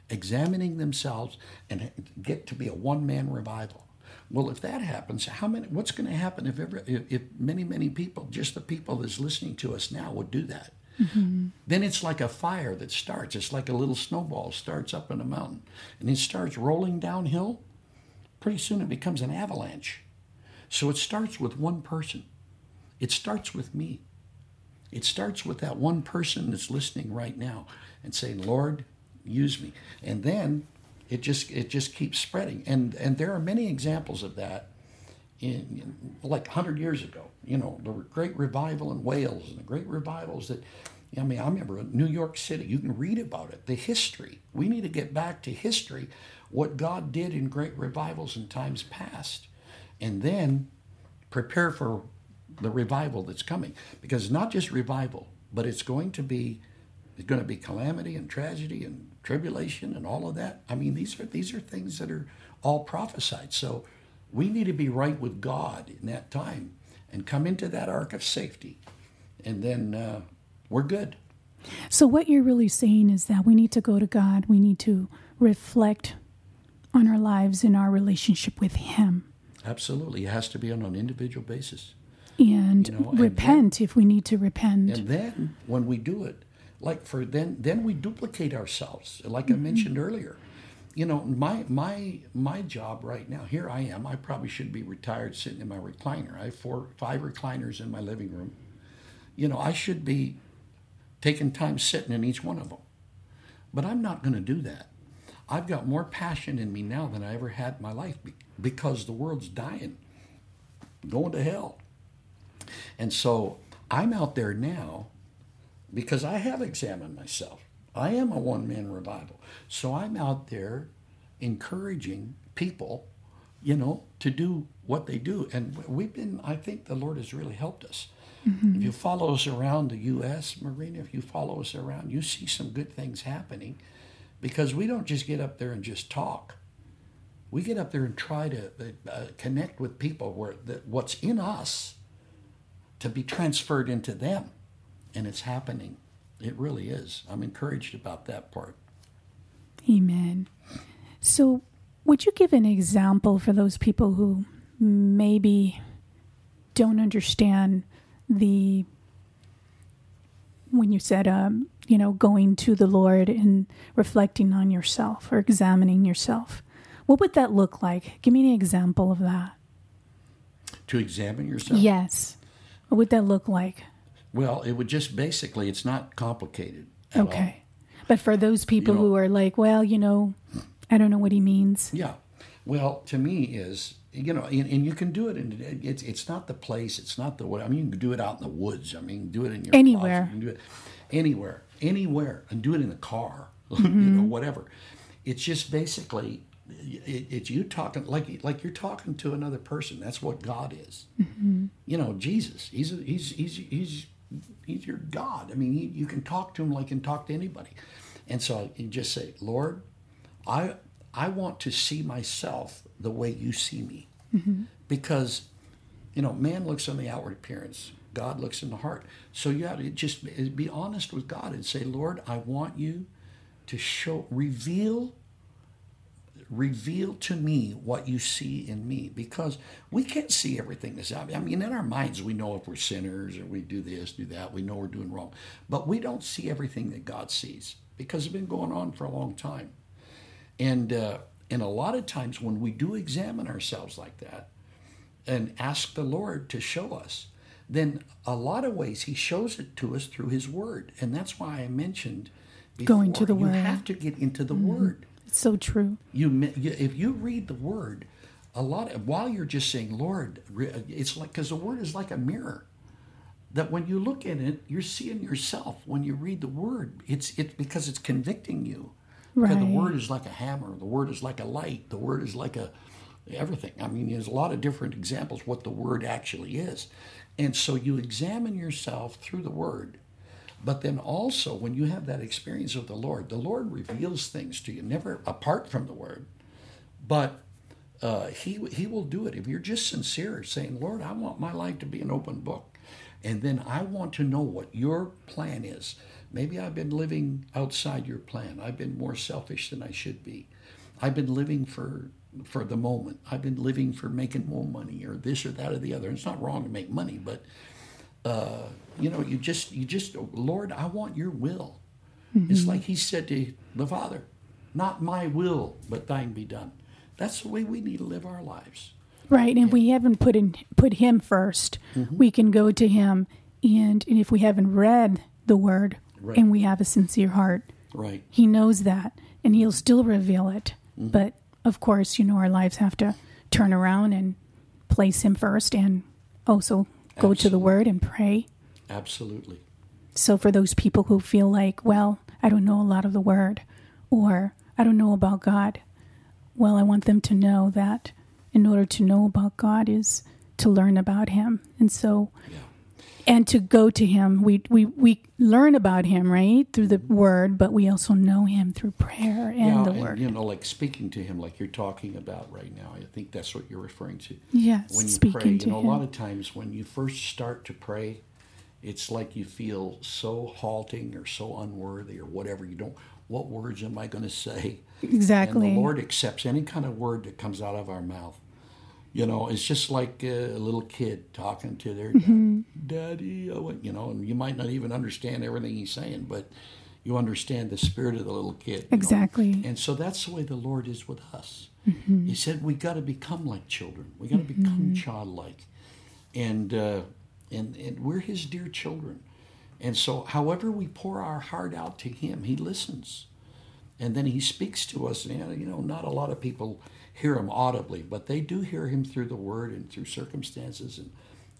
examining themselves and get to be a one-man revival. Well, if that happens, how many? What's going to happen if ever, if, if many, many people, just the people that's listening to us now, would do that? Mm-hmm. Then it's like a fire that starts. It's like a little snowball starts up in a mountain, and it starts rolling downhill pretty soon it becomes an avalanche. So it starts with one person. It starts with me. It starts with that one person that's listening right now and saying, "Lord, use me." And then it just it just keeps spreading. And and there are many examples of that in, in like 100 years ago. You know, the great revival in Wales and the great revivals that I mean, I remember New York City, you can read about it, the history. We need to get back to history, what God did in great revivals in times past, and then prepare for the revival that's coming. Because it's not just revival, but it's going to be it's going to be calamity and tragedy and tribulation and all of that. I mean, these are these are things that are all prophesied. So we need to be right with God in that time and come into that ark of safety, and then uh, we're good. So, what you're really saying is that we need to go to God, we need to reflect on our lives and our relationship with Him, Absolutely, it has to be on an individual basis. And You know, and repent if we need to repent. And then when we do it, like for then then we duplicate ourselves. Like I mm-hmm. mentioned earlier. You know, my my my job right now, here I am. I probably should be retired sitting in my recliner. I have four five recliners in my living room. You know, I should be taking time sitting in each one of them. But I'm not going to do that. I've got more passion in me now than I ever had in my life because the world's dying, going to hell. And so I'm out there now because I have examined myself. I am a one man revival. So I'm out there encouraging people, you know, to do what they do. And we've been, I think the Lord has really helped us. If you follow us around the U.S., Marina, if you follow us around, you see some good things happening because we don't just get up there and just talk. We get up there and try to uh, connect with people where that what's in us to be transferred into them. And it's happening. It really is. I'm encouraged about that part. Amen. So, would you give an example for those people who maybe don't understand the when you said um, you know going to the Lord and reflecting on yourself or examining yourself? What would that look like? Give me an example of that. To examine yourself? Yes. What would that look like? Well, it would just basically, it's not complicated. at all. Okay. But for those people know- who are like, well, you know, I don't know what he means. Yeah. Well, to me is you know, and, and you can do it in it's it's not the place, it's not the way. I mean, you can do it out in the woods. I mean, do it in your Anywhere. closet, You do it anywhere, anywhere, and do it in the car. you know, mm-hmm. whatever. It's just basically it's you talking like like you're talking to another person. That's what God is. Mm-hmm. You know, Jesus. He's a, he's he's he's he's your God. I mean, he, you can talk to him like you can talk to anybody. And so you just say, Lord, I I want to see myself the way you see me, mm-hmm. because you know man looks on the outward appearance. God looks in the heart. So you have to just be honest with God and say, Lord, I want you to show, reveal reveal to me what you see in me because we can't see everything that's out. I mean, in our minds, we know if we're sinners or we do this, do that. We know we're doing wrong, but we don't see everything that God sees because it's been going on for a long time. And uh, and a lot of times when we do examine ourselves like that and ask the Lord to show us, then a lot of ways He shows it to us through His Word, and that's why I mentioned before, Going to the you Word. have to get into the Word It's so true. you, if you read the word a lot of, while you're just saying lord it's like because the word is like a mirror. That when you look at it you're seeing yourself. When you read the word it's it's because it's convicting you. Right. because the word is like a hammer. The word is like a light. The word is like a everything. I mean there's a lot of different examples what the word actually is. And so you examine yourself through the word but then also, when you have that experience with the Lord, the Lord reveals things to you, never apart from the Word. But uh, he He will do it if you're just sincere, saying, "Lord, I want my life to be an open book, and then I want to know what Your plan is. Maybe I've been living outside Your plan. I've been more selfish than I should be. I've been living for." For the moment, I've been living for making more money, or this or that or the other. And it's not wrong to make money, but you know, you just, you just, Lord, I want your will. It's like he said to the Father, not my will, but thine be done. That's the way we need to live our lives. Right, and if we haven't put in put him 1st Mm-hmm. we can go to him, and, and if we haven't read the word Right. and we have a sincere heart, Right. he knows that, and he'll still reveal it. Mm-hmm. But of course, you know, our lives have to turn around and place him first, and also go to the word and pray. Absolutely. So for those people who feel like, well, I don't know a lot of the word or I don't know about God, well, I want them to know that in order to know about God is to learn about him. And so Yeah. And to go to him, we we we learn about him, right? Through the mm-hmm. word, but we also know him through prayer and yeah, the and, word. you know, like speaking to him, like you're talking about right now. I think that's what you're referring to. yes, when you speaking pray, you know, him. a lot of times when you first start to pray, it's like you feel so halting or so unworthy or whatever. You don't. What words am I going to say? exactly. And the Lord accepts any kind of word that comes out of our mouth. You know, it's just like a little kid talking to their Mm-hmm. daddy. You know, and you might not even understand everything he's saying, but you understand the spirit of the little kid. you know. Exactly. And so that's the way the Lord is with us. Mm-hmm. He said we got to become like children. We got to become childlike, and uh, and and we're His dear children. And so, however we pour our heart out to Him, He listens, and then He speaks to us. And you know, not a lot of people hear Him audibly, but they do hear Him through the Word and through circumstances and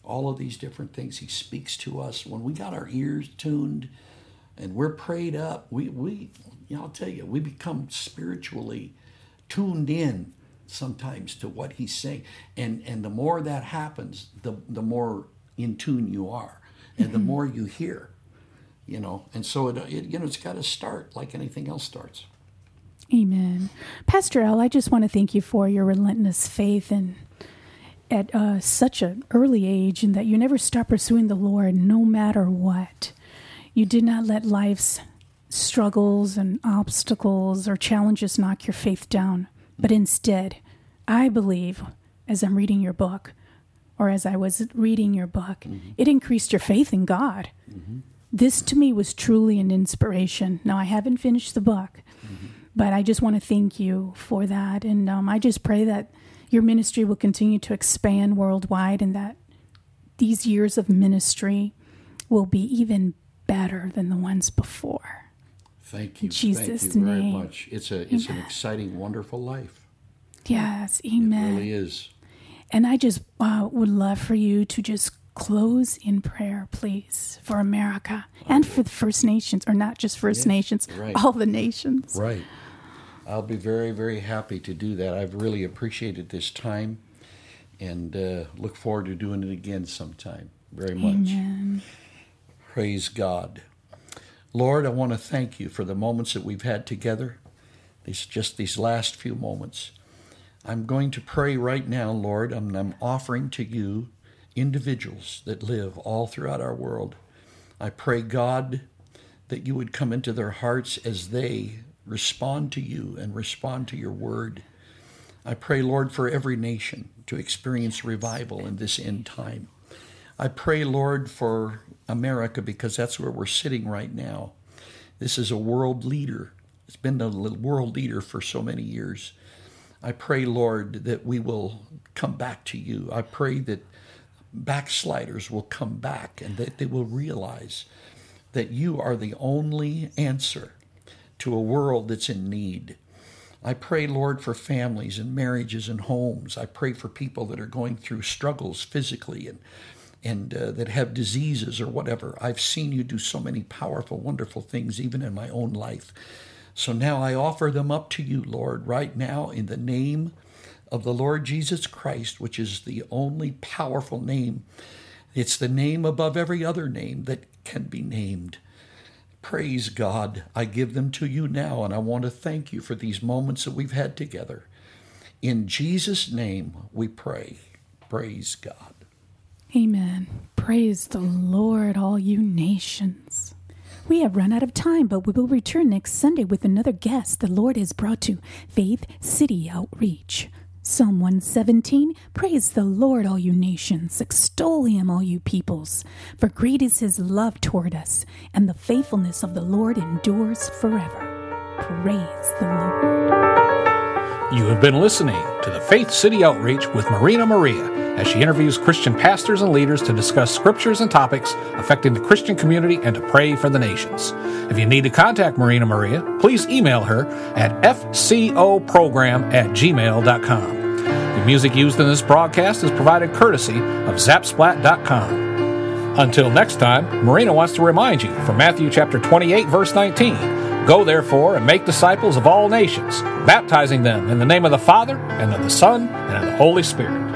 all of these different things. He speaks to us when we got our ears tuned and we're prayed up. We we you know, I'll tell you, we become spiritually tuned in sometimes to what he's saying. And and the more that happens, the the more in tune you are. And the mm-hmm. more you hear. You know, and so it, it you know it's got to start like anything else starts. Amen. Pastor L, I just want to thank you for your relentless faith and at uh, such an early age, and that you never stop pursuing the Lord no matter what. You did not let life's struggles and obstacles or challenges knock your faith down, but instead, I believe, as I'm reading your book, or as I was reading your book, it increased your faith in God. This to me was truly an inspiration. Now, I haven't finished the book, but I just want to thank you for that. And um, I just pray that your ministry will continue to expand worldwide and that these years of ministry will be even better than the ones before. Thank you. Jesus' Thank you very name. much. It's a it's an exciting, wonderful life. Yes, amen. It really is. And I just uh, would love for you to just close in prayer, please, for America and for the First Nations, or not just First Nations, right. all the nations. Right. I'll be very, very happy to do that. I've really appreciated this time and uh, look forward to doing it again sometime. Very much. Amen. Praise God. Lord, I want to thank you for the moments that we've had together. These just these last few moments. I'm going to pray right now, Lord. I'm, I'm offering to you individuals that live all throughout our world. I pray, God, that you would come into their hearts as they respond to you and respond to your word. I pray, Lord, for every nation to experience revival in this end time. I pray, Lord, for America because that's where we're sitting right now. This is a world leader. It's been a world leader for so many years. I pray, Lord, that we will come back to you. I pray that backsliders will come back and that they will realize that you are the only answer to a world that's in need. I pray, Lord, for families and marriages and homes. I pray for people that are going through struggles physically and and uh, that have diseases or whatever. I've seen you do so many powerful, wonderful things, even in my own life. So now I offer them up to you, Lord, right now in the name of the Lord Jesus Christ, which is the only powerful name. It's the name above every other name that can be named. Praise God. I give them to you now, and I want to thank you for these moments that we've had together. In Jesus' name we pray. Praise God. Amen. Praise the Lord, all you nations. We have run out of time, but we will return next Sunday with another guest the Lord has brought to Faith City Outreach. Psalm 117 Praise the Lord, all you nations, extol him, all you peoples. For great is his love toward us, and the faithfulness of the Lord endures forever. Praise the Lord. You have been listening to the Faith City Outreach with Marina Maria as she interviews Christian pastors and leaders to discuss scriptures and topics affecting the Christian community and to pray for the nations. If you need to contact Marina Maria, please email her at fcoprogram at gmail.com. The music used in this broadcast is provided courtesy of Zapsplat.com. Until next time, Marina wants to remind you from Matthew chapter 28, verse 19 Go therefore and make disciples of all nations, baptizing them in the name of the Father, and of the Son, and of the Holy Spirit